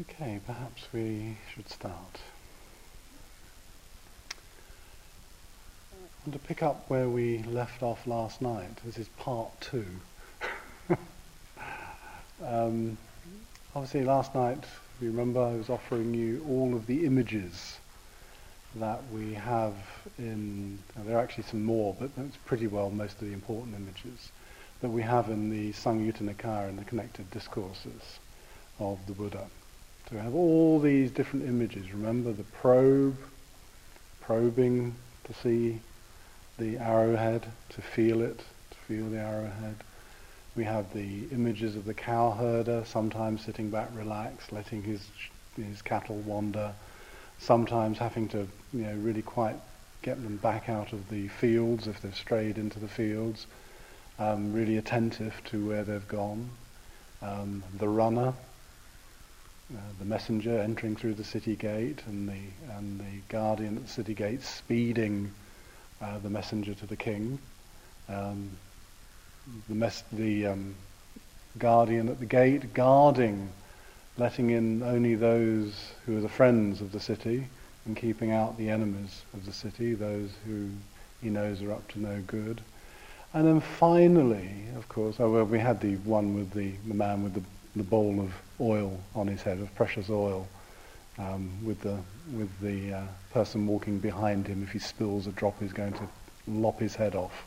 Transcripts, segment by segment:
Okay, perhaps we should start. I want to pick up where we left off last night. This is part two. um, obviously, last night, you remember, I was offering you all of the images that we have in. there are actually some more, but that's pretty well most of the important images that we have in the Samyutta Nikaya and the connected discourses of the Buddha. So we have all these different images. Remember the probe, probing to see the arrowhead, to feel it, to feel the arrowhead. We have the images of the cowherder, sometimes sitting back relaxed, letting his his cattle wander, sometimes having to you know really quite get them back out of the fields if they've strayed into the fields, um, really attentive to where they've gone. Um, the runner, uh, the messenger entering through the city gate and the, and the guardian at the city gate speeding uh, the messenger to the king. Um, the, the um, guardian at the gate guarding, letting in only those who are the friends of the city and keeping out the enemies of the city, those who he knows are up to no good. And then finally, of course, oh, well, we had the one with the, the man with the the bowl of oil on his head, of precious oil, um, with the, with the uh, person walking behind him. If he spills a drop, he's going to lop his head off.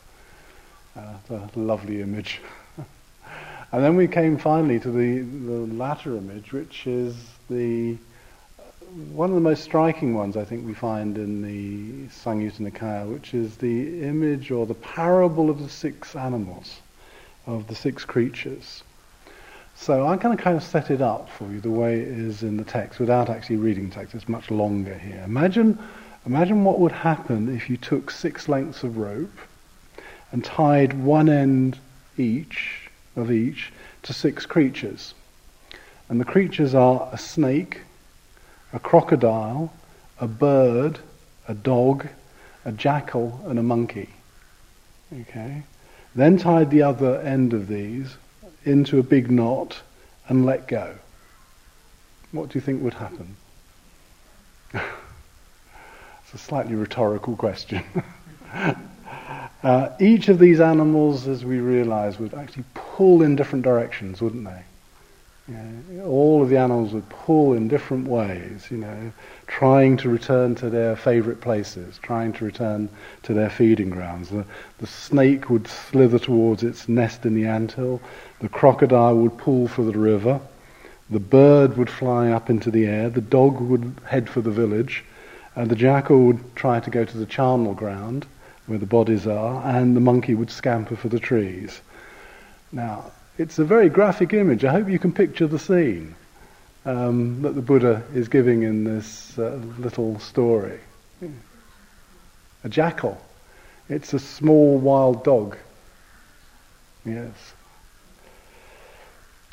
Uh, a lovely image. and then we came finally to the, the latter image, which is the one of the most striking ones I think we find in the Samyutta Nikaya, which is the image or the parable of the six animals, of the six creatures. So I'm going to kind of set it up for you the way it is in the text without actually reading text. It's much longer here. Imagine, imagine what would happen if you took six lengths of rope and tied one end each of each to six creatures. And the creatures are a snake, a crocodile, a bird, a dog, a jackal, and a monkey. Okay? Then tied the other end of these into a big knot and let go. What do you think would happen? it's a slightly rhetorical question. uh, each of these animals, as we realize, would actually pull in different directions, wouldn't they? All of the animals would pull in different ways, you know, trying to return to their favorite places, trying to return to their feeding grounds. The, the snake would slither towards its nest in the anthill. The crocodile would pull for the river. The bird would fly up into the air. The dog would head for the village. And the jackal would try to go to the charnel ground where the bodies are. And the monkey would scamper for the trees. Now, it's a very graphic image. I hope you can picture the scene um, that the Buddha is giving in this uh, little story. A jackal. It's a small wild dog. Yes.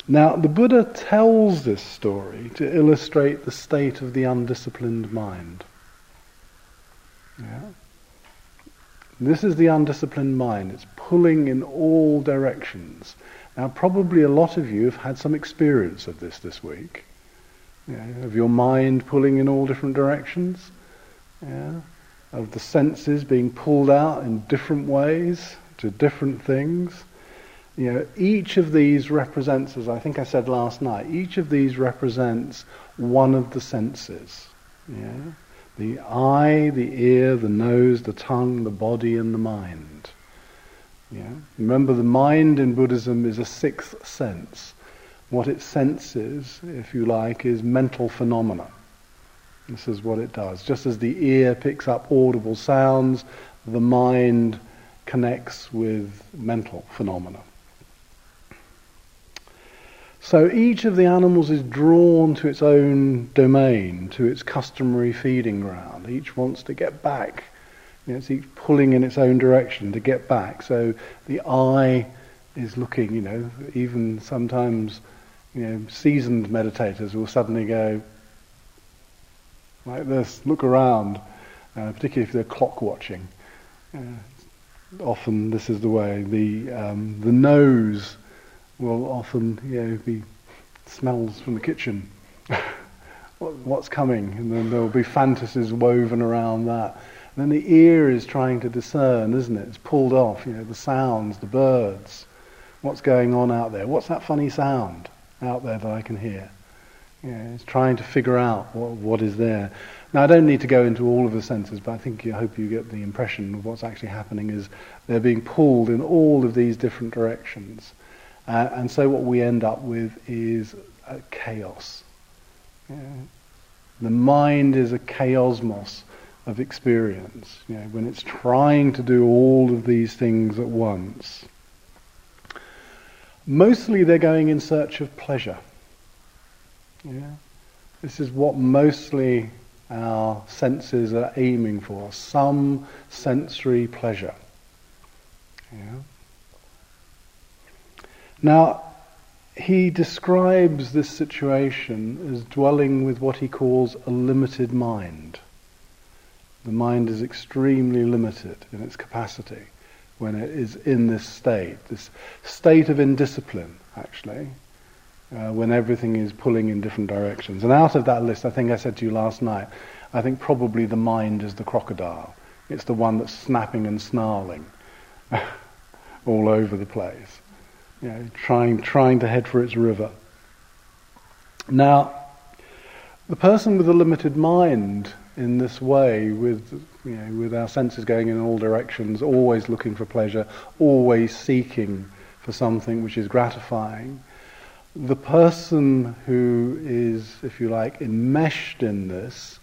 Now, the Buddha tells this story to illustrate the state of the undisciplined mind. Yeah? This is the undisciplined mind. It's pulling in all directions. Now, probably a lot of you have had some experience of this this week, yeah, of your mind pulling in all different directions, yeah, of the senses being pulled out in different ways to different things. You know, each of these represents, as I think I said last night, each of these represents one of the senses. Yeah? The eye, the ear, the nose, the tongue, the body, and the mind. Yeah? Remember, the mind in Buddhism is a sixth sense. What it senses, if you like, is mental phenomena. This is what it does. Just as the ear picks up audible sounds, the mind connects with mental phenomena. So each of the animals is drawn to its own domain, to its customary feeding ground. Each wants to get back you know, it's each pulling in its own direction to get back. So the eye is looking, you know, even sometimes, you know, seasoned meditators will suddenly go like this, look around, uh, particularly if they're clock watching. Uh, often this is the way. The um, the nose will often, you know, be smells from the kitchen. what's coming? And then there will be fantasies woven around that. And then the ear is trying to discern, isn't it? It's pulled off, you know, the sounds, the birds. What's going on out there? What's that funny sound out there that I can hear? You know, it's trying to figure out what, what is there. Now, I don't need to go into all of the senses, but I think I hope you get the impression of what's actually happening is they're being pulled in all of these different directions. Uh, and so what we end up with is chaos. The mind is a chaosmos of experience, you know, when it's trying to do all of these things at once. Mostly they're going in search of pleasure. Yeah? This is what mostly our senses are aiming for, some sensory pleasure. Yeah? Now, he describes this situation as dwelling with what he calls a limited mind. The mind is extremely limited in its capacity when it is in this state, this state of indiscipline, actually, uh, when everything is pulling in different directions. And out of that list, I think I said to you last night, I think probably the mind is the crocodile. It's the one that's snapping and snarling all over the place you know, trying, trying to head for its river. Now, the person with a limited mind in this way, with, you know, with our senses going in all directions, always looking for pleasure, always seeking for something which is gratifying, the person who is, if you like, enmeshed in this,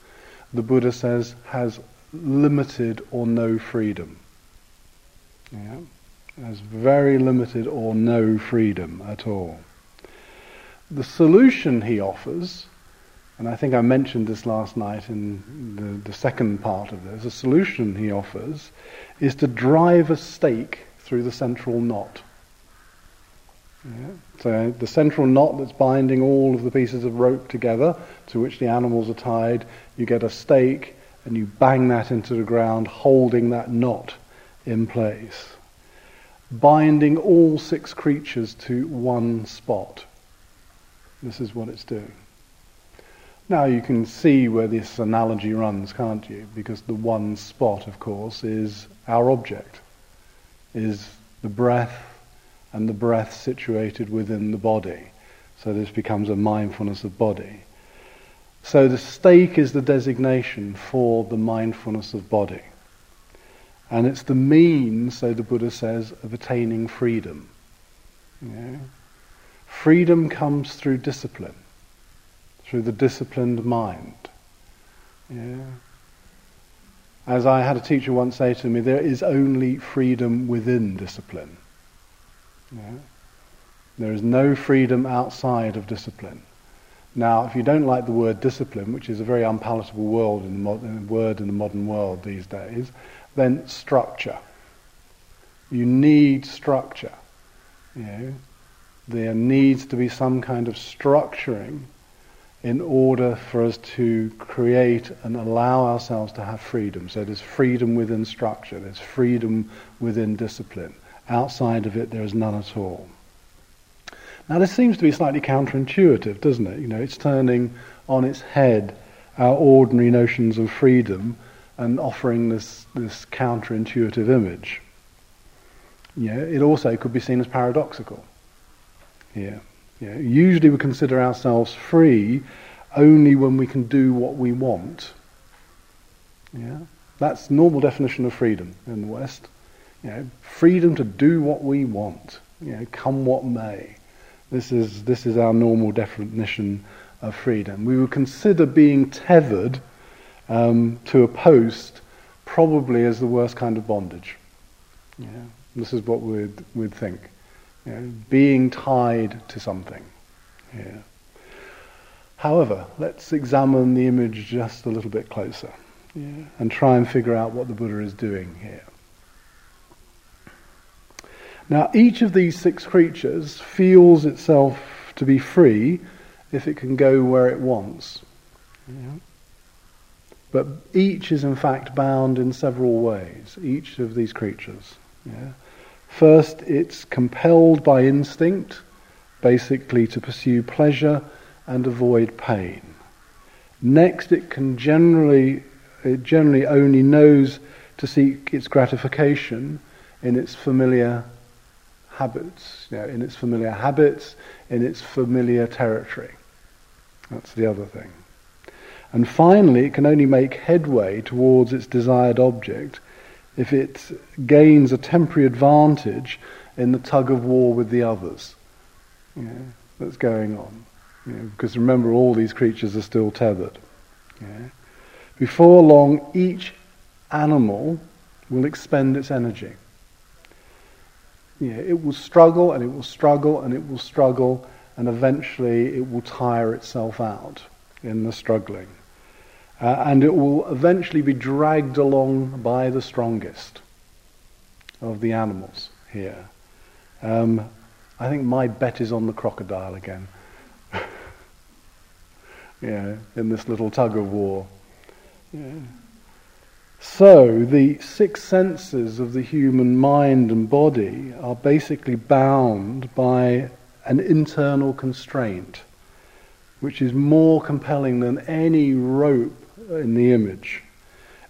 the Buddha says, has limited or no freedom. Yeah has very limited or no freedom at all. The solution he offers, and I think I mentioned this last night in the, the second part of this, the solution he offers is to drive a stake through the central knot. Yeah. So the central knot that's binding all of the pieces of rope together to which the animals are tied, you get a stake and you bang that into the ground, holding that knot in place binding all six creatures to one spot. This is what it's doing. Now you can see where this analogy runs, can't you? Because the one spot, of course, is our object, is the breath and the breath situated within the body. So this becomes a mindfulness of body. So the stake is the designation for the mindfulness of body. And it's the means, so the Buddha says, of attaining freedom. You know? Freedom comes through discipline, through the disciplined mind. Yeah. As I had a teacher once say to me, there is only freedom within discipline. Yeah. There is no freedom outside of discipline. Now, if you don't like the word discipline, which is a very unpalatable word in the, modern, uh, word in the modern world these days, then structure. You need structure. You know, there needs to be some kind of structuring in order for us to create and allow ourselves to have freedom. So there's freedom within structure, there's freedom within discipline. Outside of it, there is none at all. Now, this seems to be slightly counterintuitive, doesn't it? You know, it's turning on its head our ordinary notions of freedom and offering this, this counterintuitive image. Yeah, it also could be seen as paradoxical. Yeah. Yeah. Usually we consider ourselves free only when we can do what we want. Yeah. That's normal definition of freedom in the West. You know, freedom to do what we want. You know, come what may. This is this is our normal definition of freedom. We would consider being tethered um, to a post probably as the worst kind of bondage. Yeah. This is what we'd, we'd think. Know, being tied to something. Yeah. However, let's examine the image just a little bit closer yeah, and try and figure out what the Buddha is doing here. Now, each of these six creatures feels itself to be free if it can go where it wants. Yeah. But each is in fact bound in several ways, each of these creatures. Yeah? First, it's compelled by instinct, basically to pursue pleasure and avoid pain. Next, it can generally, it generally only knows to seek its gratification in its familiar habits, you know, in its familiar habits, in its familiar territory. That's the other thing. And finally, it can only make headway towards its desired object if it gains a temporary advantage in the tug of war with the others you know, that's going on. You know, because remember, all these creatures are still tethered. Before long, each animal will expend its energy. It will struggle and it will struggle and it will struggle and eventually it will tire itself out in the struggling. Uh, and it will eventually be dragged along by the strongest of the animals here. Um, I think my bet is on the crocodile again. yeah, in this little tug of war. Yeah. So, the six senses of the human mind and body are basically bound by an internal constraint, which is more compelling than any rope in the image.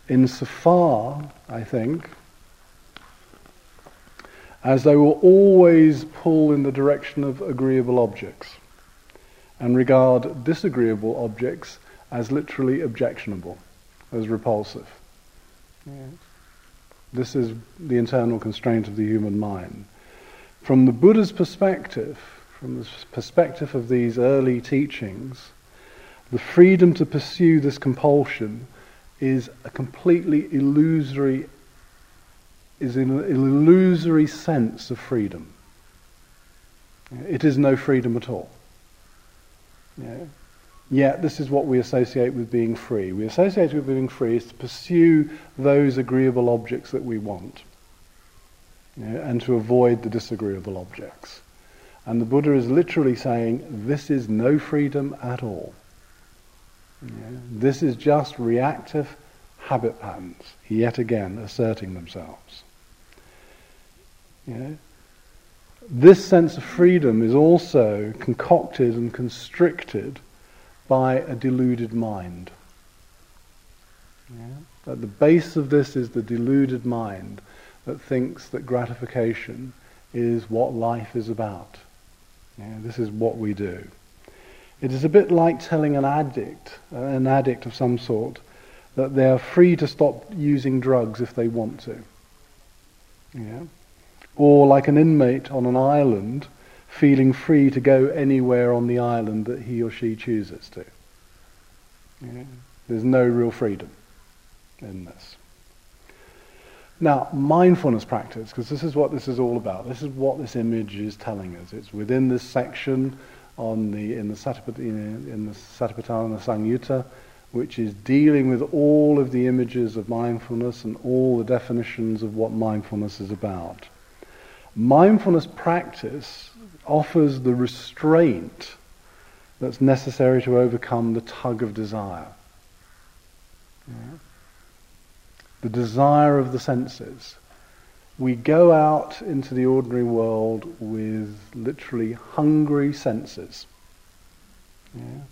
Insofar, I think, as they will always pull in the direction of agreeable objects and regard disagreeable objects as literally objectionable, as repulsive. This is the internal constraint of the human mind. From the Buddha's perspective, from the perspective of these early teachings, the freedom to pursue this compulsion is a completely illusory is an illusory sense of freedom. It is no freedom at all. Yeah. Yet this is what we associate with being free. We associate with being free is to pursue those agreeable objects that we want and to avoid the disagreeable objects. And the Buddha is literally saying this is no freedom at all. Yeah. This is just reactive habit patterns, yet again asserting themselves. This sense of freedom is also concocted and constricted by a deluded mind. Yeah? At the base of this is the deluded mind that thinks that gratification is what life is about. Yeah? This is what we do. It is a bit like telling an addict, an addict of some sort, that they are free to stop using drugs if they want to. Yeah? Or like an inmate on an island feeling free to go anywhere on the island that he or she chooses to. Yeah. There's no real freedom in this. Now, mindfulness practice, because this is what this is all about. This is what this image is telling us. It's within this section on the in the Satipatthana, in the Satipatthana Samyutta, which is dealing with all of the images of mindfulness and all the definitions of what mindfulness is about. Mindfulness practice offers the restraint that's necessary to overcome the tug of desire. Yeah. The desire of the senses. We go out into the ordinary world with literally hungry senses. Yeah.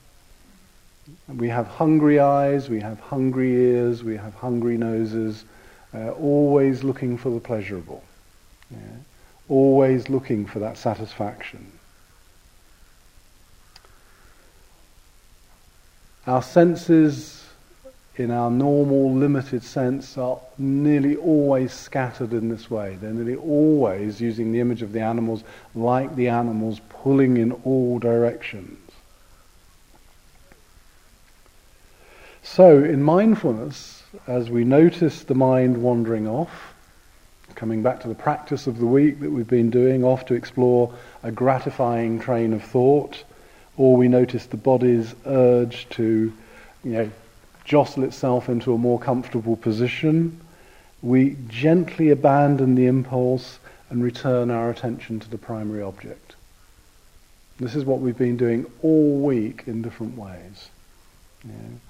We have hungry eyes, we have hungry ears, we have hungry noses, uh, always looking for the pleasurable. Yeah always looking for that satisfaction. Our senses, in our normal, limited sense, are nearly always scattered in this way. They're nearly always using the image of the animals, like the animals, pulling in all directions. So, in mindfulness, as we notice the mind wandering off, coming back to the practice of the week that we've been doing, off to explore a gratifying train of thought, or we notice the body's urge to, you know, jostle itself into a more comfortable position, we gently abandon the impulse and return our attention to the primary object. This is what we've been doing all week in different ways. You know,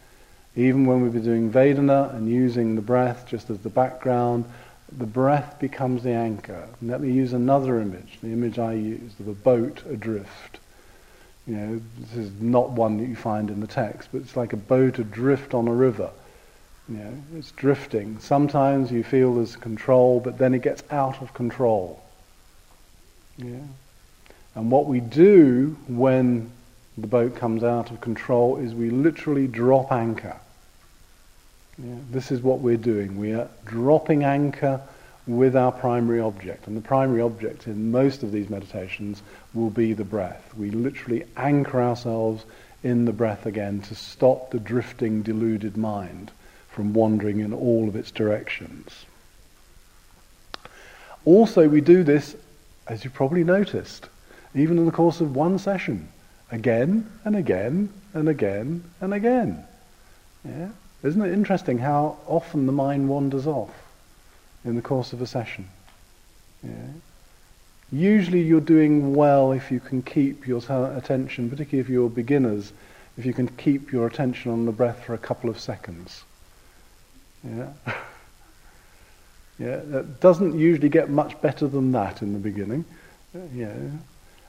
even when we've been doing Vedana and using the breath just as the background, the breath becomes the anchor. let me use another image, the image I used of a boat adrift. You know, this is not one that you find in the text, but it's like a boat adrift on a river. You know, it's drifting. Sometimes you feel there's control, but then it gets out of control. Yeah. And what we do when the boat comes out of control is we literally drop anchor. Yeah. This is what we're doing. We are dropping anchor with our primary object. And the primary object in most of these meditations will be the breath. We literally anchor ourselves in the breath again to stop the drifting, deluded mind from wandering in all of its directions. Also, we do this, as you probably noticed, even in the course of one session, again and again and again and again. Yeah? Isn't it interesting how often the mind wanders off? In the course of a session. Yeah. Usually you're doing well if you can keep your attention, particularly if you're beginners, if you can keep your attention on the breath for a couple of seconds. Yeah. yeah, that doesn't usually get much better than that in the beginning. Yeah.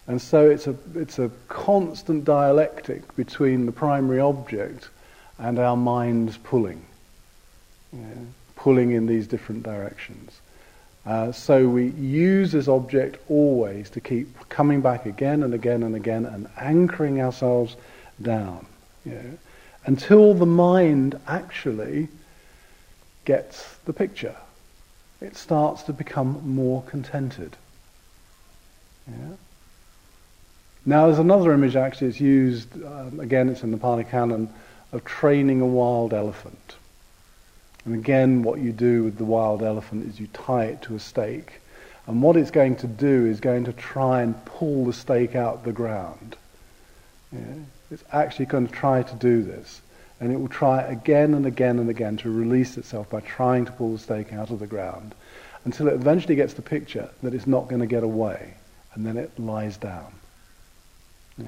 And so it's a, it's a constant dialectic between the primary object and our mind's pulling. Yeah pulling in these different directions. Uh, so we use this object always to keep coming back again and again and again and anchoring ourselves down. You know, until the mind actually gets the picture. It starts to become more contented. Yeah? Now there's another image actually it's used, um, again it's in the Pali Canon, of training a wild elephant. And again, what you do with the wild elephant is you tie it to a stake. And what it's going to do is going to try and pull the stake out of the ground. Yeah? It's actually going to try to do this. And it will try again and again and again to release itself by trying to pull the stake out of the ground until it eventually gets the picture that it's not going to get away. And then it lies down. Yeah?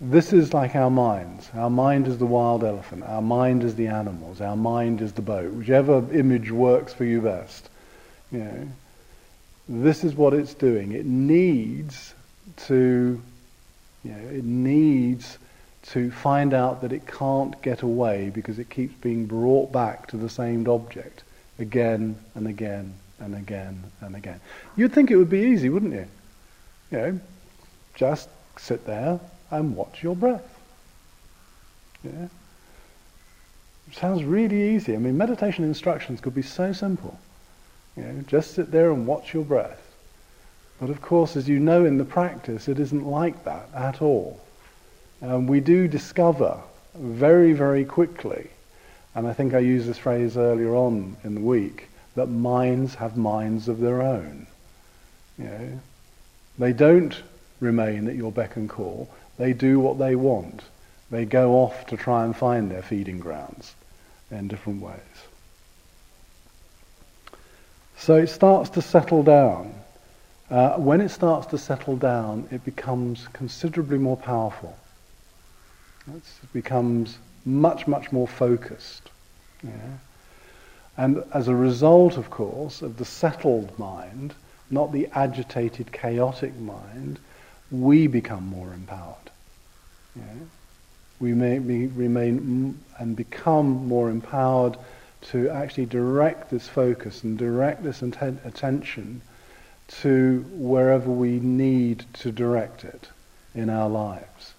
This is like our minds. Our mind is the wild elephant. Our mind is the animals. Our mind is the boat. Whichever image works for you best. You know, this is what it's doing. It needs to, you know, it needs to find out that it can't get away because it keeps being brought back to the same object again and again and again and again. You'd think it would be easy, wouldn't you? You know, just sit there, and watch your breath. Yeah? sounds really easy. I mean, meditation instructions could be so simple. You know, just sit there and watch your breath. But of course, as you know in the practice, it isn't like that at all. Um, we do discover very, very quickly, and I think I used this phrase earlier on in the week, that minds have minds of their own. You know, they don't remain at your beck and call. They do what they want. They go off to try and find their feeding grounds in different ways. So it starts to settle down. Uh, when it starts to settle down, it becomes considerably more powerful. it becomes much, much more focused. Yeah? And as a result, of course, of the settled mind, not the agitated, chaotic mind, we become more empowered. We may be, remain and become more empowered to actually direct this focus and direct this attention to wherever we need to direct it in our lives.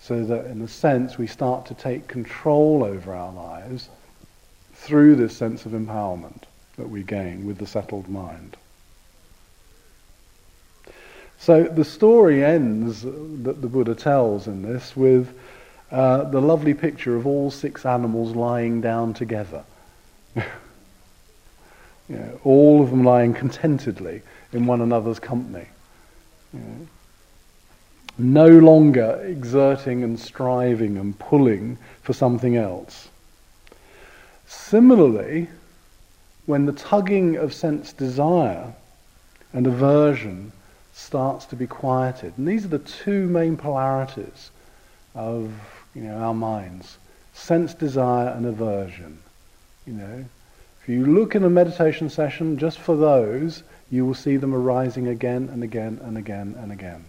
So that in a sense we start to take control over our lives through this sense of empowerment that we gain with the settled mind. So the story ends that the Buddha tells in this with uh, the lovely picture of all six animals lying down together. you know, all of them lying contentedly in one another's company. You know, no longer exerting and striving and pulling for something else. Similarly, when the tugging of sense desire and aversion starts to be quieted. And these are the two main polarities of you know, our minds. Sense desire and aversion. You know, if you look in a meditation session just for those, you will see them arising again and again and again and again.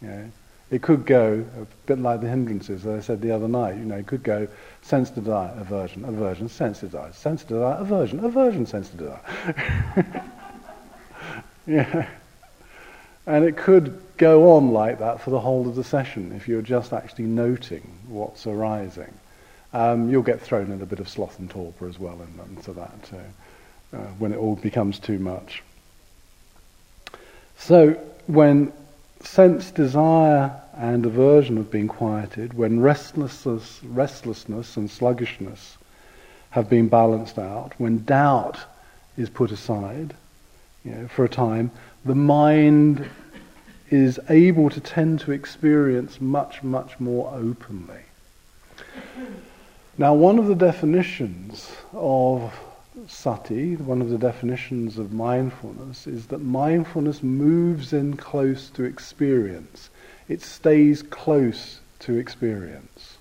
You know? It could go a bit like the hindrances that I said the other night. You know, it could go sense desire, aversion, aversion, sense desire, sense desire, aversion, aversion, sense desire. yeah. And it could go on like that for the whole of the session if you're just actually noting what's arising. Um, you'll get thrown in a bit of sloth and torpor as well into that too, uh, when it all becomes too much. So when sense desire and aversion have been quieted, when restlessness, restlessness and sluggishness have been balanced out, when doubt is put aside you know, for a time, the mind is able to tend to experience much, much more openly. Now, one of the definitions of sati, one of the definitions of mindfulness, is that mindfulness moves in close to experience. It stays close to experience.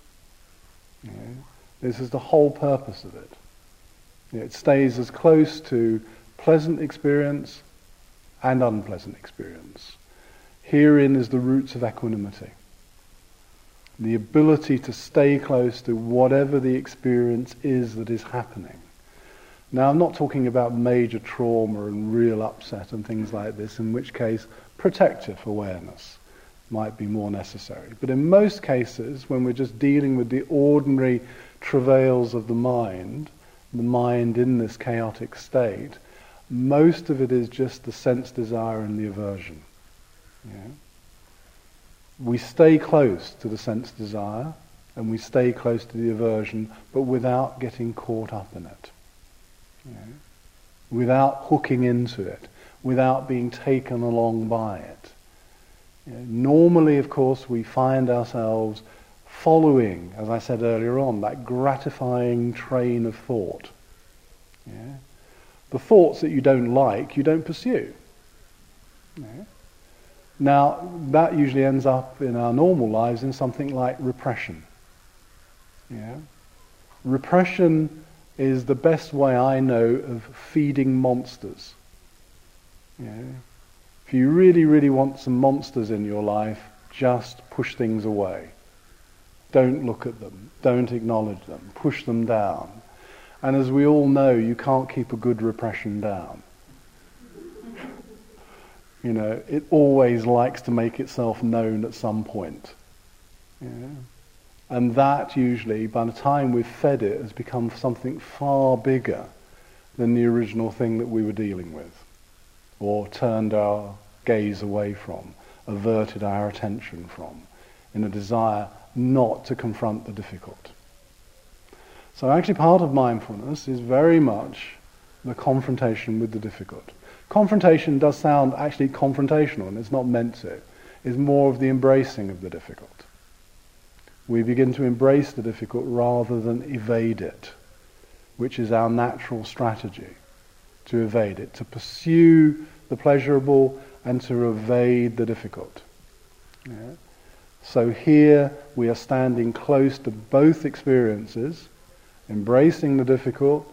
This is the whole purpose of it. It stays as close to pleasant experience and unpleasant experience. Herein is the roots of equanimity. The ability to stay close to whatever the experience is that is happening. Now, I'm not talking about major trauma and real upset and things like this, in which case protective awareness might be more necessary. But in most cases, when we're just dealing with the ordinary travails of the mind, the mind in this chaotic state, most of it is just the sense desire and the aversion. Yeah? We stay close to the sense desire and we stay close to the aversion, but without getting caught up in it. Yeah? Without hooking into it, without being taken along by it. Yeah? Normally, of course, we find ourselves following, as I said earlier on, that gratifying train of thought. Yeah? The thoughts that you don't like, you don't pursue. Yeah? Now, that usually ends up in our normal lives in something like repression. Yeah? Repression is the best way I know of feeding monsters. Yeah? If you really, really want some monsters in your life, just push things away. Don't look at them. Don't acknowledge them. Push them down. And as we all know, you can't keep a good repression down. You know, it always likes to make itself known at some point. And that usually, by the time we've fed it, has become something far bigger than the original thing that we were dealing with, or turned our gaze away from, averted our attention from, in a desire not to confront the difficult. So actually part of mindfulness is very much the confrontation with the difficult. Confrontation does sound actually confrontational, and it's not meant to. It's more of the embracing of the difficult. We begin to embrace the difficult rather than evade it, which is our natural strategy, to evade it, to pursue the pleasurable and to evade the difficult. Yeah? So here we are standing close to both experiences, embracing the difficult,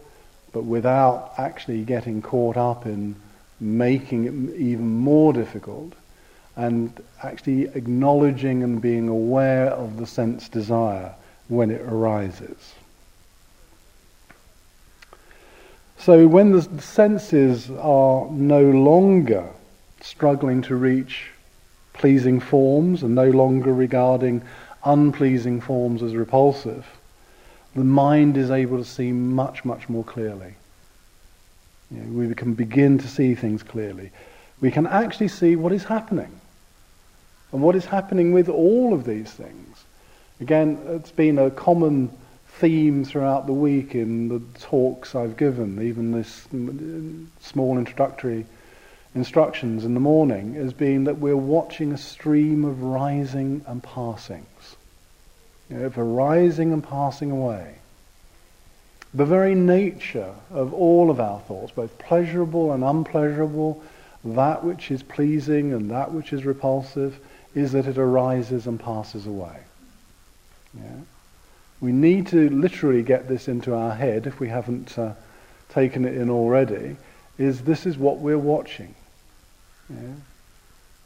but without actually getting caught up in making it even more difficult and actually acknowledging and being aware of the sense desire when it arises. So when the senses are no longer struggling to reach pleasing forms and no longer regarding unpleasing forms as repulsive, the mind is able to see much, much more clearly. You know, we can begin to see things clearly. We can actually see what is happening. And what is happening with all of these things. Again, it's been a common theme throughout the week in the talks I've given, even this small introductory instructions in the morning, has been that we're watching a stream of rising and passings. You know, a rising and passing away the very nature of all of our thoughts, both pleasurable and unpleasurable, that which is pleasing and that which is repulsive, is that it arises and passes away. Yeah? We need to literally get this into our head, if we haven't uh, taken it in already, is this is what we're watching. Yeah?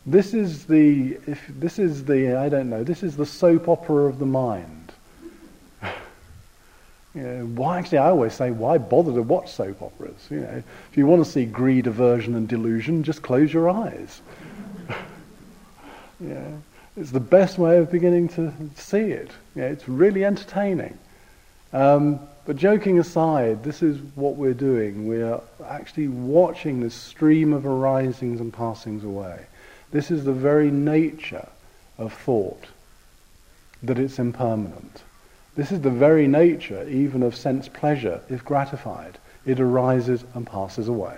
This is the, if, this is the, I don't know, this is the soap opera of the mind. you know, why, actually, I always say, why bother to watch soap operas? You know, if you want to see greed, aversion, and delusion, just close your eyes. yeah, it's the best way of beginning to see it. Yeah, it's really entertaining. Um, but joking aside, this is what we're doing. We're actually watching this stream of arisings and passings away. This is the very nature of thought, that it's impermanent. This is the very nature even of sense pleasure, if gratified. It arises and passes away.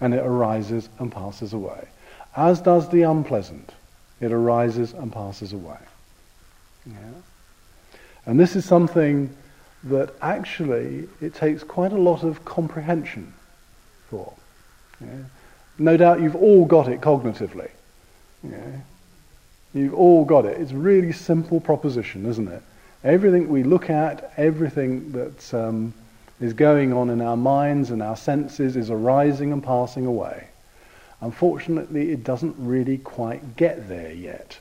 And it arises and passes away. As does the unpleasant. It arises and passes away. Yeah? And this is something that actually it takes quite a lot of comprehension for. Yeah? No doubt you've all got it cognitively. Yeah. You've all got it. It's a really simple proposition, isn't it? Everything we look at, everything that um, is going on in our minds and our senses is arising and passing away. Unfortunately, it doesn't really quite get there yet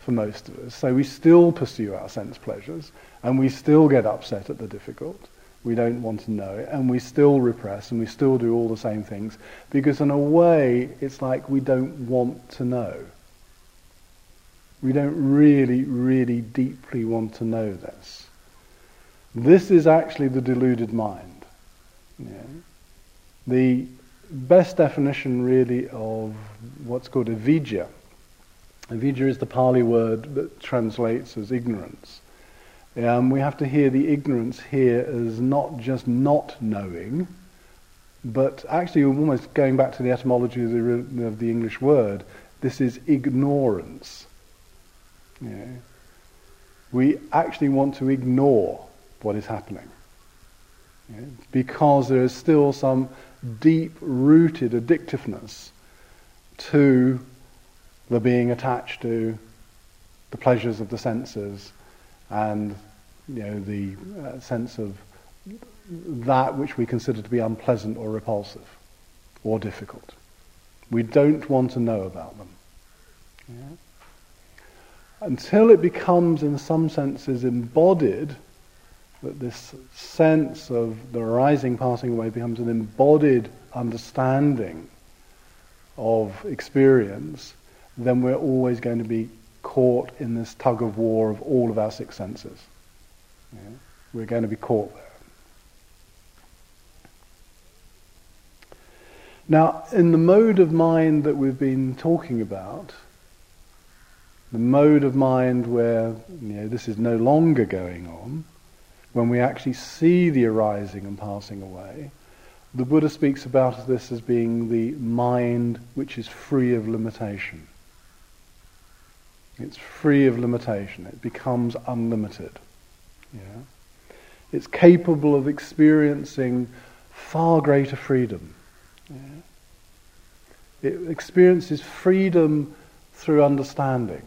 for most of us. So we still pursue our sense pleasures and we still get upset at the difficult we don't want to know it, and we still repress and we still do all the same things because, in a way, it's like we don't want to know. We don't really, really deeply want to know this. This is actually the deluded mind. Yeah. The best definition, really, of what's called avidya. Avidya is the Pali word that translates as ignorance. Um, we have to hear the ignorance here as not just not knowing, but actually almost going back to the etymology of the, of the English word, this is ignorance. We actually want to ignore what is happening. Because there is still some deep-rooted addictiveness to the being attached to the pleasures of the senses and you know, the uh, sense of that which we consider to be unpleasant or repulsive or difficult. We don't want to know about them. Yeah? Until it becomes, in some senses, embodied, that this sense of the arising, passing away becomes an embodied understanding of experience, then we're always going to be caught in this tug of war of all of our six senses. Yeah? We're going to be caught there. Now, in the mode of mind that we've been talking about, the mode of mind where you know, this is no longer going on, when we actually see the arising and passing away, the Buddha speaks about this as being the mind which is free of limitation. It's free of limitation. It becomes unlimited. Yeah? It's capable of experiencing far greater freedom. Yeah? It experiences freedom through understanding.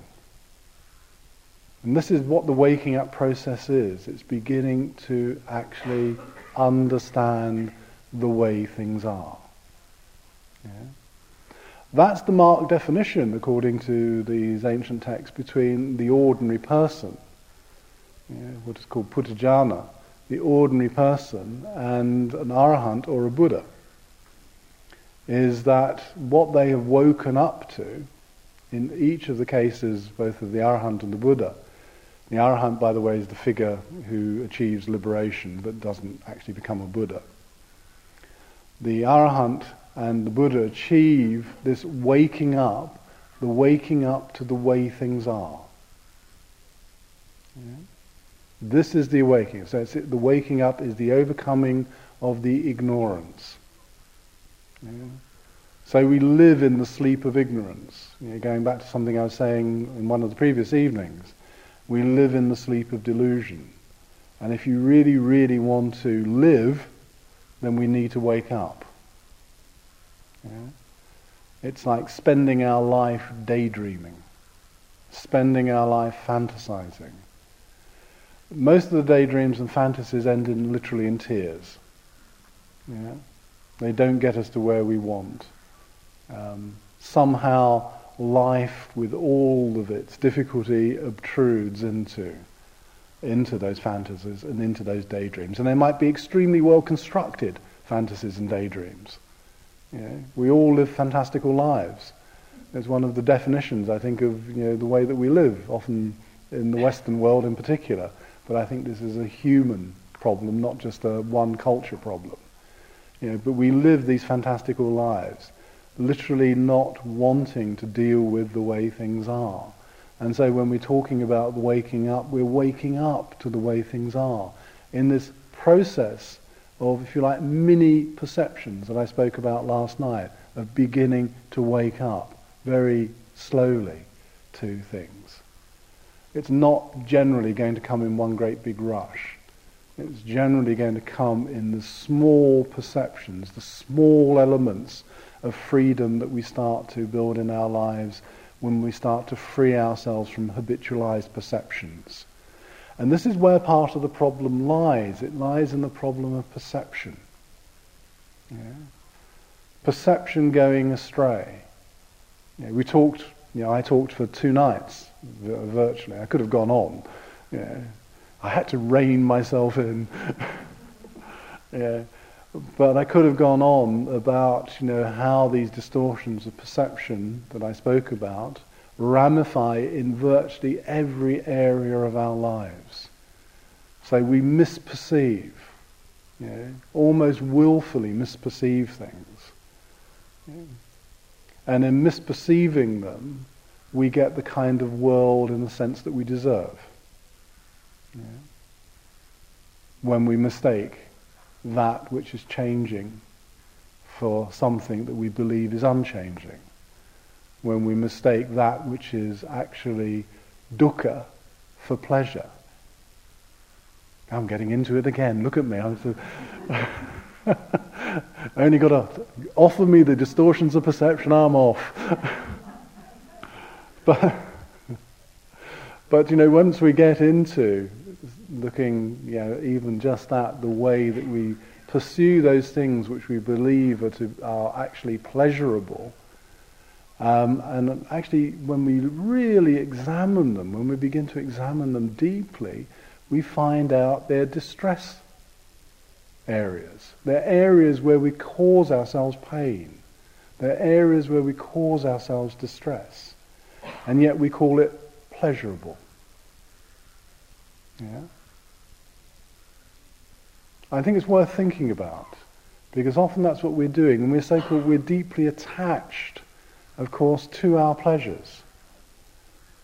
And this is what the waking up process is. It's beginning to actually understand the way things are. Yeah? That's the marked definition, according to these ancient texts, between the ordinary person, what is called puthajjana, the ordinary person, and an arahant or a Buddha. Is that what they have woken up to, in each of the cases, both of the arahant and the Buddha, the arahant, by the way, is the figure who achieves liberation but doesn't actually become a Buddha. The arahant and the Buddha achieve this waking up, the waking up to the way things are. Yeah? This is the awakening. So the waking up is the overcoming of the ignorance. Yeah? So we live in the sleep of ignorance. Going back to something I was saying in one of the previous evenings, we live in the sleep of delusion. And if you really, really want to live, then we need to wake up. Yeah? It's like spending our life daydreaming, spending our life fantasizing. Most of the daydreams and fantasies end in literally in tears. Yeah? They don't get us to where we want. Um, somehow life with all of its difficulty obtrudes into into those fantasies and into those daydreams. And they might be extremely well constructed fantasies and daydreams. You know, we all live fantastical lives. It's one of the definitions, I think, of you know, the way that we live, often in the Western world in particular. But I think this is a human problem, not just a one culture problem. You know, but we live these fantastical lives, literally not wanting to deal with the way things are. And so when we're talking about waking up, we're waking up to the way things are. In this process of, if you like, mini perceptions that I spoke about last night, of beginning to wake up very slowly to things. It's not generally going to come in one great big rush. It's generally going to come in the small perceptions, the small elements of freedom that we start to build in our lives when we start to free ourselves from habitualized perceptions. And this is where part of the problem lies. It lies in the problem of perception. Yeah? Perception going astray. Yeah, we talked, you know, I talked for two nights virtually. I could have gone on. Yeah. I had to rein myself in. yeah. But I could have gone on about, you know, how these distortions of perception that I spoke about ramify in virtually every area of our lives. So we misperceive, you know, almost willfully misperceive things. And in misperceiving them, we get the kind of world in the sense that we deserve. When we mistake that which is changing for something that we believe is unchanging. When we mistake that which is actually dukkha for pleasure. I'm getting into it again. Look at me. I'm only got to offer me the distortions of perception. I'm off. but, but you know, once we get into looking, you know, even just at the way that we pursue those things which we believe are, to, are actually pleasurable. Um, and actually, when we really examine them, when we begin to examine them deeply, we find out they're distress areas. They're areas where we cause ourselves pain. They're areas where we cause ourselves distress. And yet we call it pleasurable. Yeah? I think it's worth thinking about because often that's what we're doing. And we're so called, we're deeply attached, of course, to our pleasures.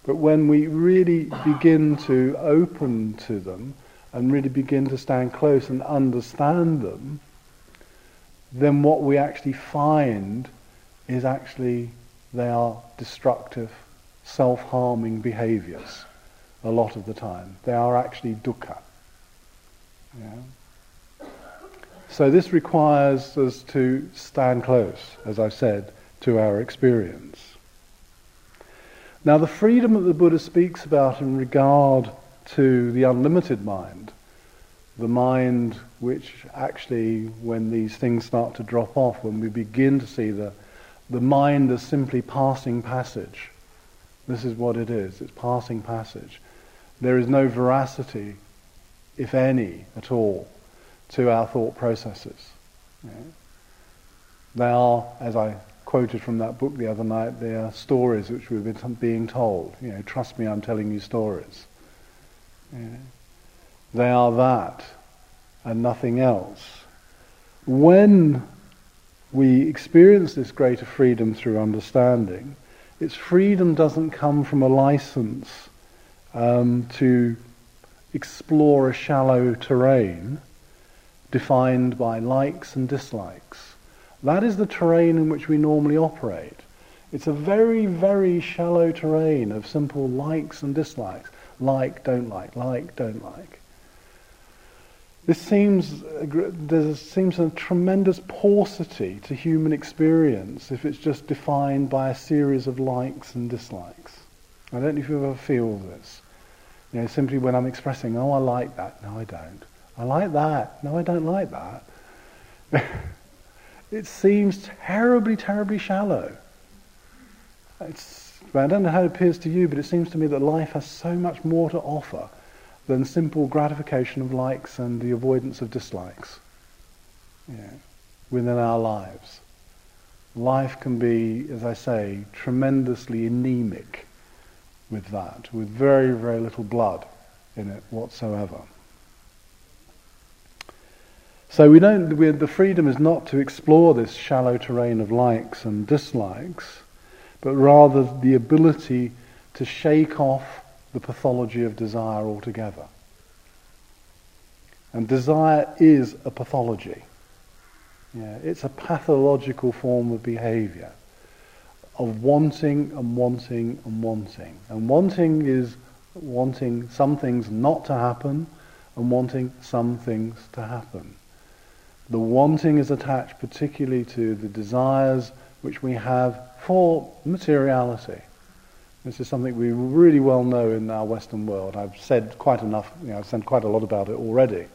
But when we really begin to open to them and really begin to stand close and understand them, then what we actually find is actually they are destructive, self-harming behaviors a lot of the time. They are actually dukkha. Yeah? So this requires us to stand close, as I've said, to our experience. Now the freedom that the Buddha speaks about in regard to the unlimited mind, the mind which actually, when these things start to drop off, when we begin to see the, the mind as simply passing passage, this is what it is, it's passing passage. There is no veracity, if any at all, to our thought processes. Yeah. They are, as I quoted from that book the other night, they are stories which we've been being told. You know, trust me, I'm telling you stories. Yeah. They are that and nothing else. When we experience this greater freedom through understanding, its freedom doesn't come from a license um, to explore a shallow terrain defined by likes and dislikes. That is the terrain in which we normally operate. It's a very, very shallow terrain of simple likes and dislikes. Like, don't like, like, don't like. This seems, there seems a tremendous paucity to human experience if it's just defined by a series of likes and dislikes. I don't know if you ever feel this. You know, simply when I'm expressing, oh, I like that. No, I don't. I like that. No, I don't like that. it seems terribly, terribly shallow. It's, I don't know how it appears to you, but it seems to me that life has so much more to offer than simple gratification of likes and the avoidance of dislikes within our lives. Life can be, as I say, tremendously anemic with that, with very, very little blood in it whatsoever. So we don't, the freedom is not to explore this shallow terrain of likes and dislikes, but rather the ability to shake off the pathology of desire altogether. And desire is a pathology. Yeah, it's a pathological form of behavior, of wanting and wanting and wanting. And wanting is wanting some things not to happen and wanting some things to happen. The wanting is attached particularly to the desires which we have for materiality. This is something we really well know in our Western world. I've said quite enough, you know, I've said quite a lot about it already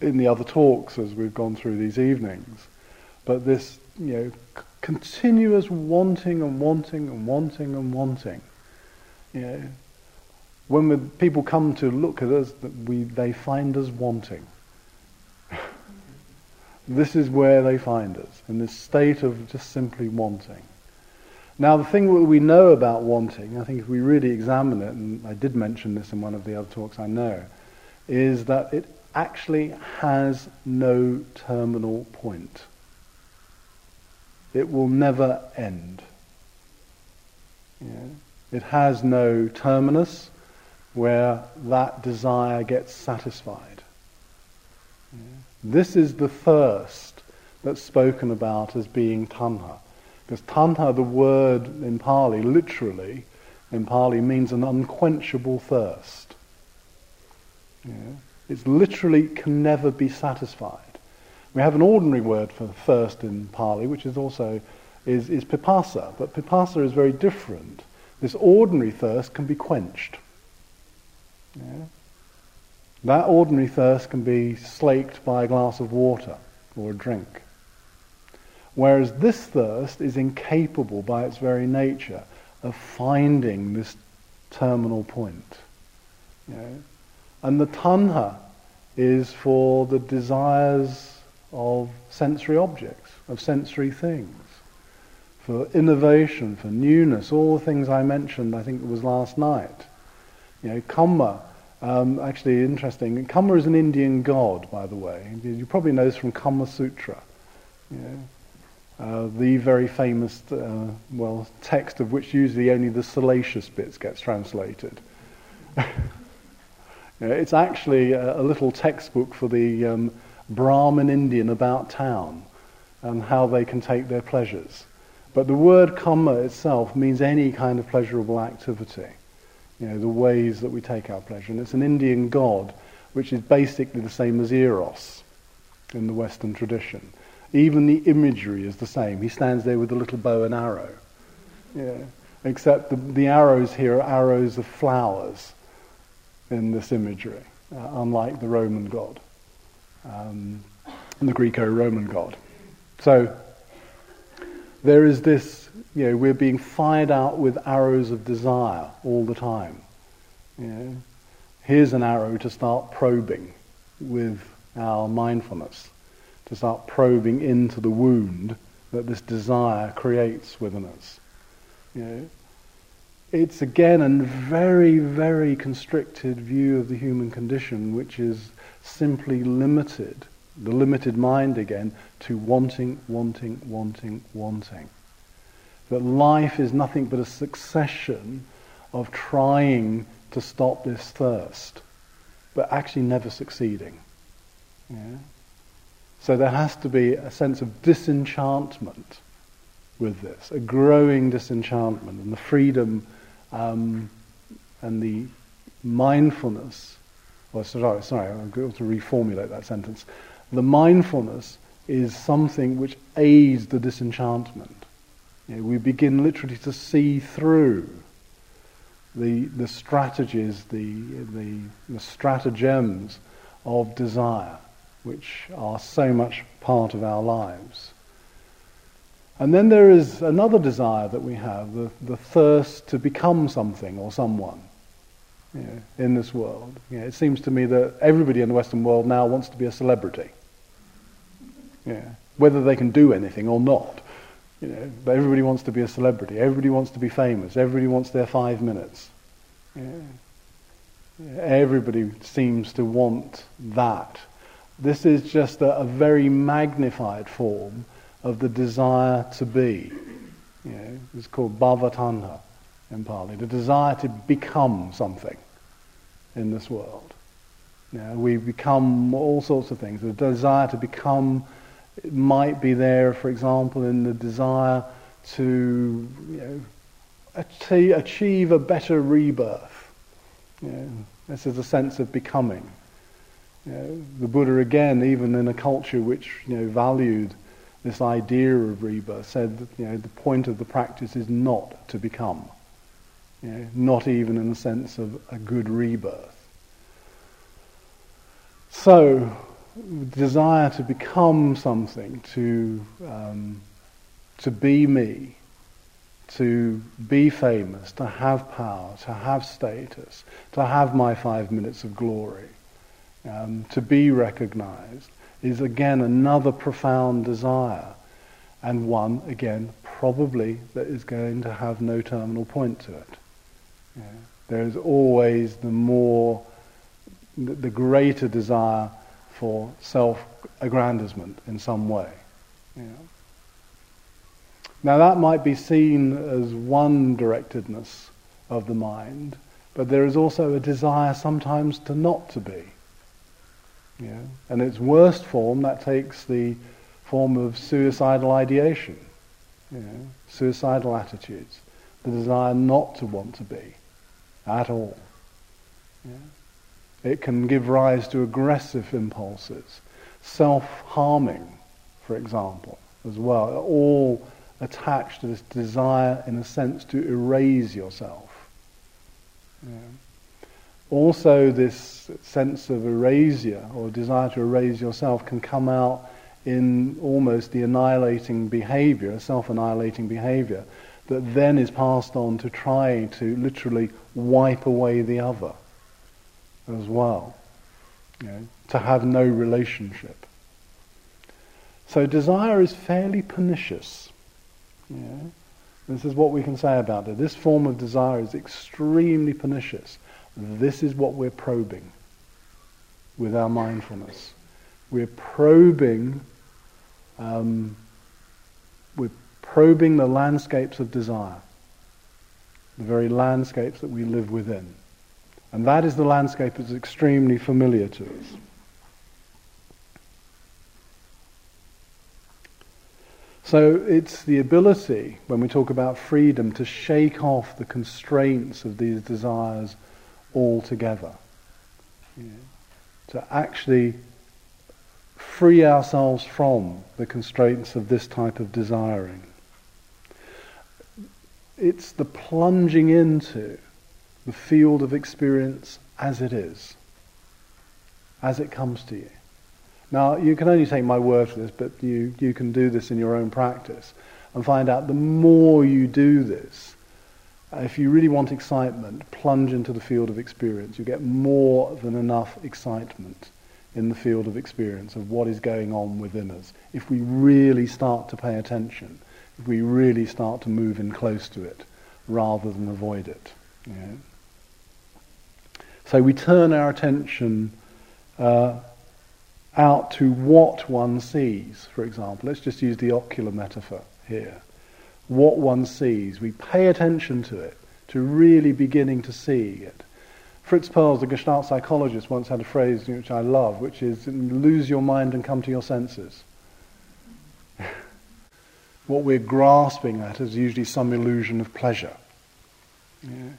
in the other talks as we've gone through these evenings. But this, you know, c- continuous wanting and wanting and wanting and wanting. You know, when people come to look at us, we, they find us wanting. This is where they find us, in this state of just simply wanting. Now, the thing that we know about wanting, I think if we really examine it, and I did mention this in one of the other talks I know, is that it actually has no terminal point. It will never end. Yeah. It has no terminus where that desire gets satisfied. This is the thirst that's spoken about as being tanha. Because tanha, the word in Pali, literally, in Pali, means an unquenchable thirst. Yeah. It literally can never be satisfied. We have an ordinary word for thirst in Pali, which is also is, is pipasa, but pipasa is very different. This ordinary thirst can be quenched. Yeah. That ordinary thirst can be slaked by a glass of water or a drink. Whereas this thirst is incapable by its very nature of finding this terminal point. You know? And the tanha is for the desires of sensory objects, of sensory things, for innovation, for newness, all the things I mentioned, I think it was last night. You know, kamma um, actually, interesting. Kama is an Indian god, by the way. You probably know this from Kama Sutra. You know, uh, the very famous, uh, well, text of which usually only the salacious bits gets translated. you know, it's actually a, a, little textbook for the um, Brahmin Indian about town and how they can take their pleasures. But the word kama itself means any kind of pleasurable activity you know, the ways that we take our pleasure. And it's an Indian god, which is basically the same as Eros in the Western tradition. Even the imagery is the same. He stands there with a little bow and arrow. Yeah. Except the, the arrows here are arrows of flowers in this imagery, uh, unlike the Roman god, um, the Greco-Roman god. So there is this you know, we're being fired out with arrows of desire all the time. You know, here's an arrow to start probing with our mindfulness, to start probing into the wound that this desire creates within us. You know, it's again a very, very constricted view of the human condition, which is simply limited, the limited mind again, to wanting, wanting, wanting, wanting that life is nothing but a succession of trying to stop this thirst, but actually never succeeding. Yeah? So there has to be a sense of disenchantment with this, a growing disenchantment, and the freedom um, and the mindfulness. Well, sorry, sorry, I've got to reformulate that sentence. The mindfulness is something which aids the disenchantment. You know, we begin literally to see through the, the strategies, the, the, the stratagems of desire, which are so much part of our lives. And then there is another desire that we have, the, the thirst to become something or someone you know, in this world. You know, it seems to me that everybody in the Western world now wants to be a celebrity. Yeah. Whether they can do anything or not. You know, but everybody wants to be a celebrity. Everybody wants to be famous. Everybody wants their five minutes. Yeah. Everybody seems to want that. This is just a, a very magnified form of the desire to be. You know, it's called bhavatanha in Pali, the desire to become something in this world. You know, we become all sorts of things. The desire to become might be there, for example, in the desire to you know, achieve a better rebirth. You know, this is a sense of becoming. You know, the Buddha, again, even in a culture which you know, valued this idea of rebirth, said that you know, the point of the practice is not to become, you know, not even in the sense of a good rebirth. So, desire to become something, to, um, to be me, to be famous, to have power, to have status, to have my five minutes of glory, um, to be recognized, is again another profound desire, and one, again, probably that is going to have no terminal point to it. Yeah. There is always the more, the, the greater desire for self-aggrandizement in some way. Yeah. Now that might be seen as one directedness of the mind, but there is also a desire sometimes to not to be. Yeah? And its worst form, that takes the form of suicidal ideation, you know, suicidal attitudes, the desire not to want to be at all. Yeah? It can give rise to aggressive impulses, self-harming, for example, as well, all attached to this desire, in a sense, to erase yourself. Yeah. Also this sense of erasure or desire to erase yourself can come out in almost the annihilating behavior, self-annihilating behavior, that then is passed on to try to literally wipe away the other as well, you know, to have no relationship. So desire is fairly pernicious. You know? This is what we can say about it. This form of desire is extremely pernicious. This is what we're probing with our mindfulness. We're probing, um, we're probing the landscapes of desire, the very landscapes that we live within. And that is the landscape that's extremely familiar to us. So it's the ability, when we talk about freedom, to shake off the constraints of these desires altogether. To actually free ourselves from the constraints of this type of desiring. It's the plunging into the field of experience as it is, as it comes to you. Now, you can only take my word for this, but you, you can do this in your own practice and find out the more you do this, if you really want excitement, plunge into the field of experience. You get more than enough excitement in the field of experience of what is going on within us. If we really start to pay attention, if we really start to move in close to it, rather than avoid it. So we turn our attention uh, out to what one sees, for example. Let's just use the ocular metaphor here what one sees. We pay attention to it, to really beginning to see it. Fritz Perls, the Gestalt psychologist, once had a phrase which I love, which is lose your mind and come to your senses. what we're grasping at is usually some illusion of pleasure. Yeah.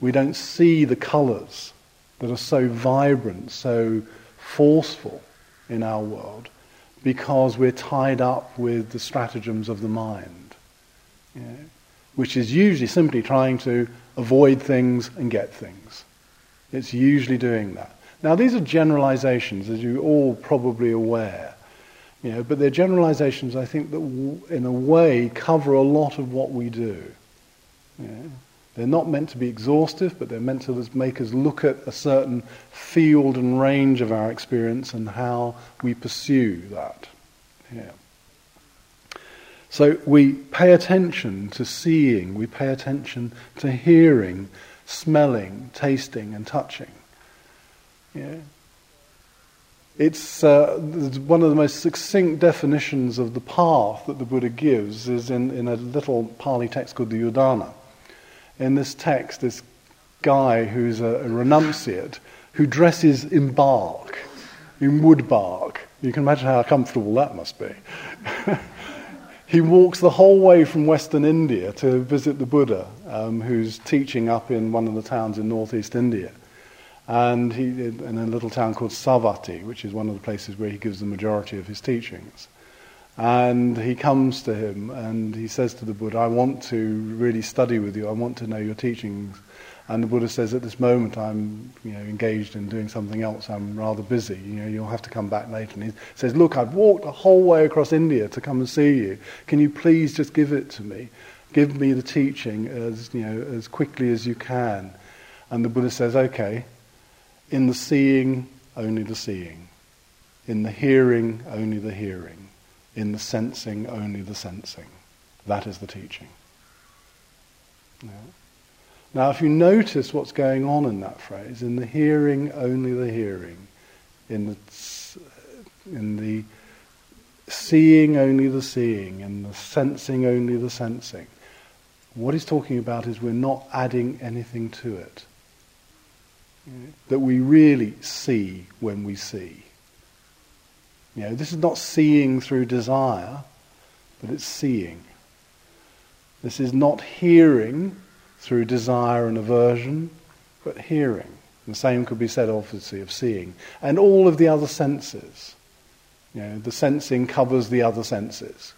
We don't see the colours that are so vibrant, so forceful in our world, because we're tied up with the stratagems of the mind you know, which is usually simply trying to avoid things and get things. It's usually doing that. Now, these are generalizations, as you're all probably aware. You know, but they're generalizations, I think, that w- in a way cover a lot of what we do. You know? They're not meant to be exhaustive, but they're meant to make us look at a certain field and range of our experience and how we pursue that. Yeah. So we pay attention to seeing, we pay attention to hearing, smelling, tasting, and touching. Yeah. It's uh, one of the most succinct definitions of the path that the Buddha gives is in, in a little Pali text called the Udana. In this text, this guy who's a, a renunciate who dresses in bark, in wood bark. You can imagine how comfortable that must be. he walks the whole way from Western India to visit the Buddha, um, who's teaching up in one of the towns in northeast India and he, in a little town called Savatthi, which is one of the places where he gives the majority of his teachings. And he comes to him and he says to the Buddha, I want to really study with you, I want to know your teachings. And the Buddha says, at this moment I'm you know, engaged in doing something else, I'm rather busy, you know, you'll have to come back later. And he says, look, I've walked the whole way across India to come and see you. Can you please just give it to me? Give me the teaching as, you know, as quickly as you can. And the Buddha says, okay, in the seeing, only the seeing. In the hearing, only the hearing. In the sensing, only the sensing. That is the teaching. Yeah. Now, if you notice what's going on in that phrase, in the hearing, only the hearing. In the, in the seeing, only the seeing. In the sensing, only the sensing. What he's talking about is we're not adding anything to it that we really see when we see. You know, this is not seeing through desire, but it's seeing. This is not hearing through desire and aversion, but hearing. the same could be said, obviously, of seeing. And all of the other senses. You know, the sensing covers the other senses.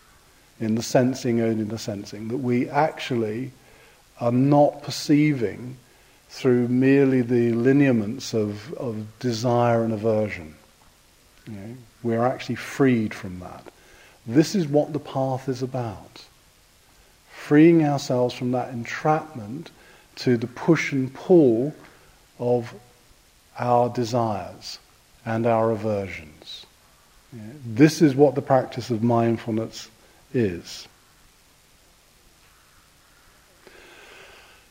In the sensing, only the sensing. That we actually are not perceiving through merely the lineaments of, of desire and aversion. You know, we're actually freed from that. This is what the path is about. Freeing ourselves from that entrapment to the push and pull of our desires and our aversions. This is what the practice of mindfulness is.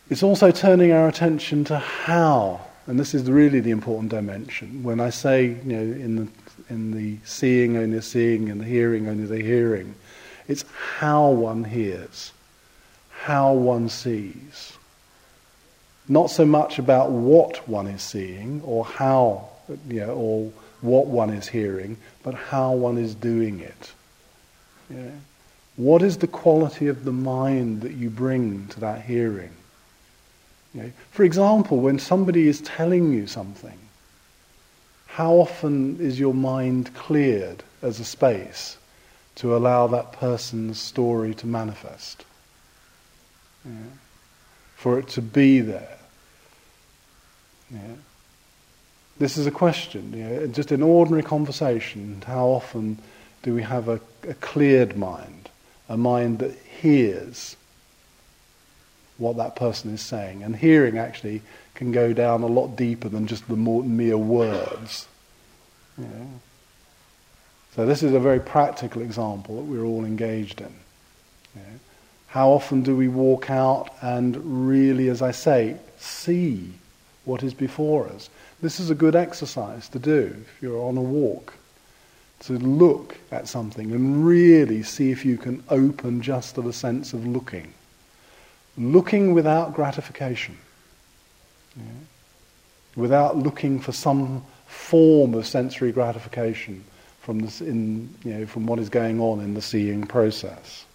It's also turning our attention to how, and this is really the important dimension. When I say, you know, in the, in the seeing only the seeing and the hearing only the hearing, it's how one hears, how one sees. Not so much about what one is seeing or how, you know, or what one is hearing, but how one is doing it. You know? What is the quality of the mind that you bring to that hearing? You know, for example, when somebody is telling you something, how often is your mind cleared as a space to allow that person's story to manifest? Yeah. For it to be there. Yeah. This is a question. Know, just in ordinary conversation, how often do we have a, a cleared mind, a mind that hears what that person is saying. And hearing actually can go down a lot deeper than just the more, mere words. So this is a very practical example that we're all engaged in. How often do we walk out and really, as I say, see what is before us? This is a good exercise to do if you're on a walk. To look at something and really see if you can open just to the sense of looking looking without gratification, yeah? without looking for some form of sensory gratification from, this in, you know, from what is going on in the seeing process.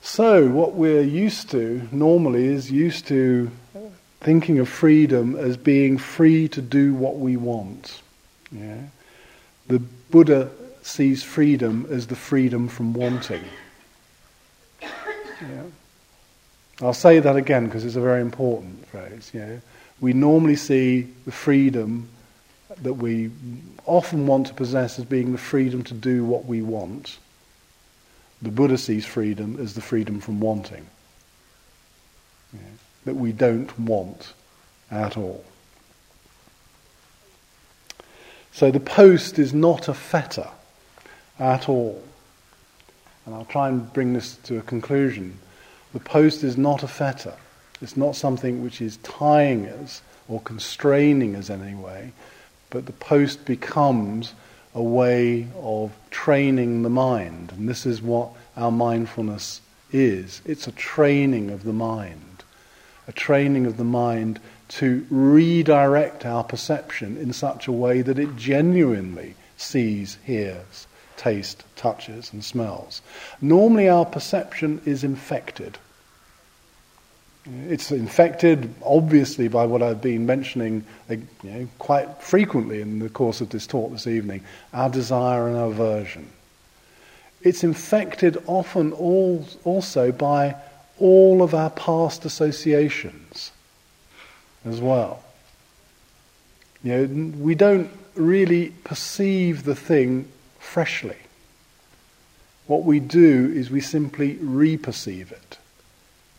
So, what we're used to normally is used to thinking of freedom as being free to do what we want. Yeah? The Buddha sees freedom as the freedom from wanting. Yeah. I'll say that again because it's a very important phrase. Yeah. We normally see the freedom that we often want to possess as being the freedom to do what we want, the Buddha sees freedom as the freedom from wanting. That we don't want at all. So the post is not a fetter at all. And I'll try and bring this to a conclusion. The post is not a fetter. It's not something which is tying us or constraining us in any way, but the post becomes a way of training the mind. And this is what our mindfulness is it's a training of the mind, a training of the mind to redirect our perception in such a way that it genuinely sees, hears, tastes, touches, and smells. Normally, our perception is infected. It's infected, obviously, by what I've been mentioning eh, you know, quite frequently in the course of this talk this evening our desire and aversion. It's infected often all, also by all of our past associations as well. You know, we don't really perceive the thing freshly. What we do is we simply reperceive it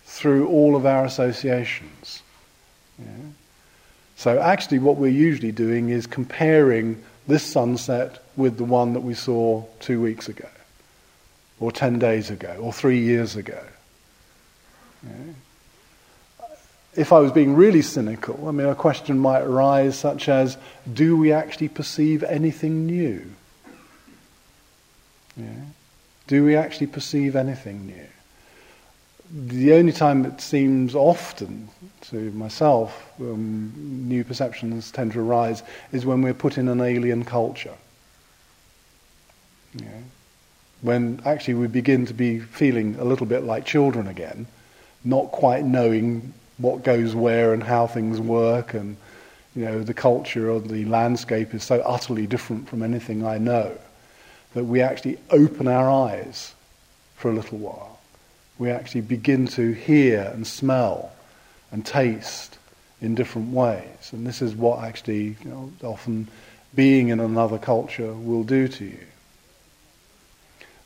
through all of our associations. Yeah. So actually what we're usually doing is comparing this sunset with the one that we saw two weeks ago, or ten days ago, or three years ago. Yeah. If I was being really cynical, I mean, a question might arise such as, do we actually perceive anything new? Yeah. Do we actually perceive anything new? the only time it seems often to myself um, new perceptions tend to arise is when we're put in an alien culture. Know, when actually we begin to be feeling a little bit like children again, not quite knowing what goes where and how things work, and you know the culture or the landscape is so utterly different from anything I know that we actually open our eyes for a little while we actually begin to hear and smell and taste in different ways. And this is what actually you know, often being in another culture will do to you.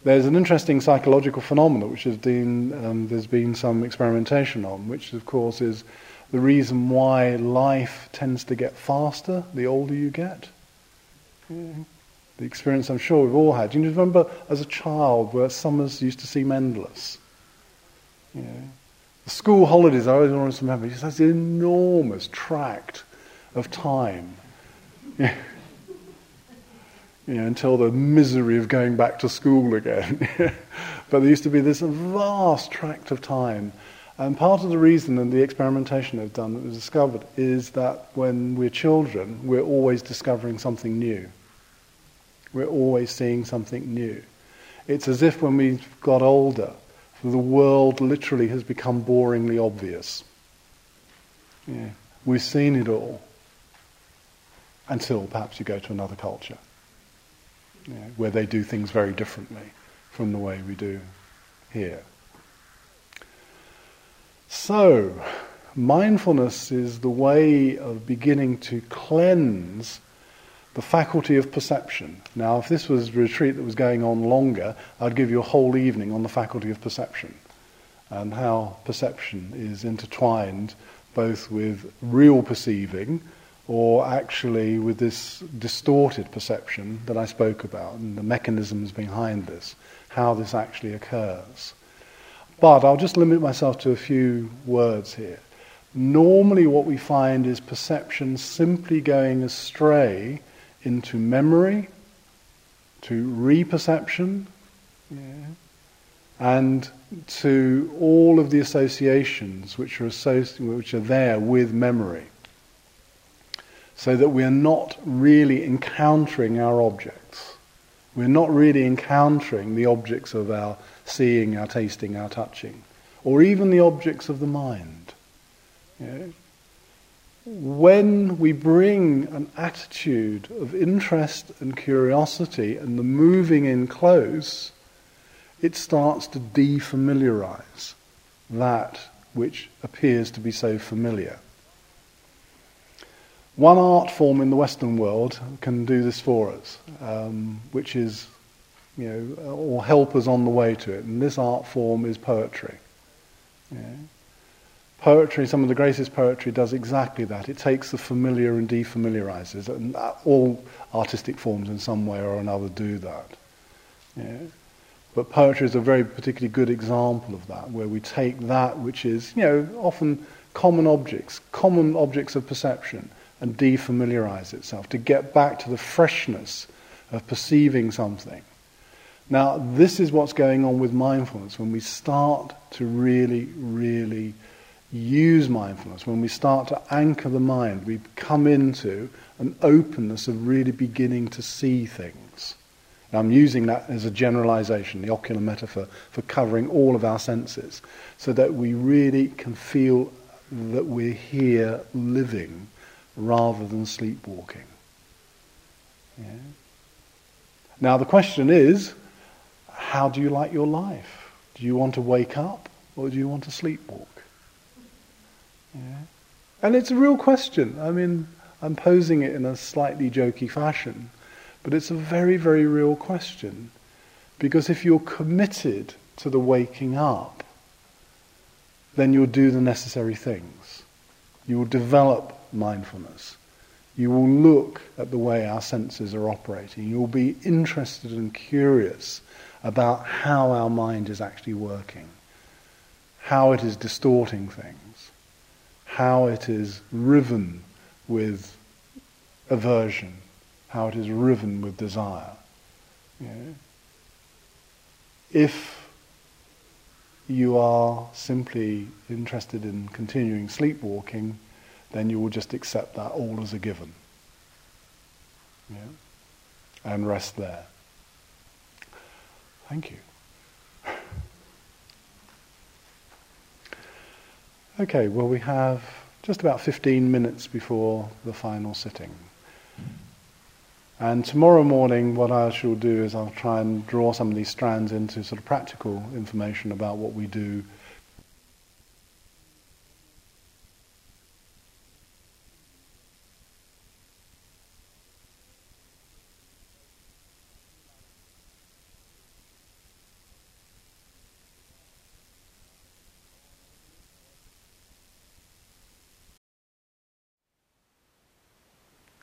There's an interesting psychological phenomenon which has been, um, there's been some experimentation on, which of course is the reason why life tends to get faster the older you get. Yeah. The experience I'm sure we've all had. You remember as a child where summers used to seem endless? You know, the school holidays, I always always remember, just has an enormous tract of time. you know, until the misery of going back to school again. but there used to be this vast tract of time. And part of the reason and the experimentation they've done that was discovered is that when we're children, we're always discovering something new. We're always seeing something new. It's as if when we got older, the world literally has become boringly obvious. Yeah. We've seen it all. Until perhaps you go to another culture yeah, where they do things very differently from the way we do here. So, mindfulness is the way of beginning to cleanse the faculty of perception. Now, if this was a retreat that was going on longer, I'd give you a whole evening on the faculty of perception and how perception is intertwined both with real perceiving or actually with this distorted perception that I spoke about and the mechanisms behind this, how this actually occurs. But I'll just limit myself to a few words here. Normally, what we find is perception simply going astray into memory, to reperception, yeah, and to all of the associations which are, associ- which are there with memory. So that we are not really encountering our objects. We're not really encountering the objects of our seeing, our tasting, our touching, or even the objects of the mind. Yeah when we bring an attitude of interest and curiosity and the moving in close, it starts to defamiliarize that which appears to be so familiar. One art form in the Western world can do this for us, um, which is, you know, or help us on the way to it. And this art form is poetry. Poetry, some of the greatest poetry does exactly that. It takes the familiar and defamiliarizes and all artistic forms in some way or another do that. Yeah. But poetry is a very particularly good example of that, where we take that which is, you know, often common objects, common objects of perception, and defamiliarize itself to get back to the freshness of perceiving something. Now, this is what's going on with mindfulness when we start to really, really use mindfulness, when we start to anchor the mind, we come into an openness of really beginning to see things. Now, I'm using that as a generalization, the ocular metaphor, for covering all of our senses, so that we really can feel that we're here living rather than sleepwalking. Yeah. Now, the question is how do you like your life? Do you want to wake up or do you want to sleepwalk? Yeah. And it's a real question. I mean, I'm posing it in a slightly jokey fashion, but it's a very, very real question. Because if you're committed to the waking up, then you'll do the necessary things. You will develop mindfulness. You will look at the way our senses are operating. You will be interested and curious about how our mind is actually working, how it is distorting things, how it is riven with aversion, how it is riven with desire. If you are simply interested in continuing sleepwalking, then you will just accept that all as a given. And rest there. Thank you. Okay, well, we have just about 15 minutes before the final sitting. And tomorrow morning, what I shall do is I'll try and draw some of these strands into sort of practical information about what we do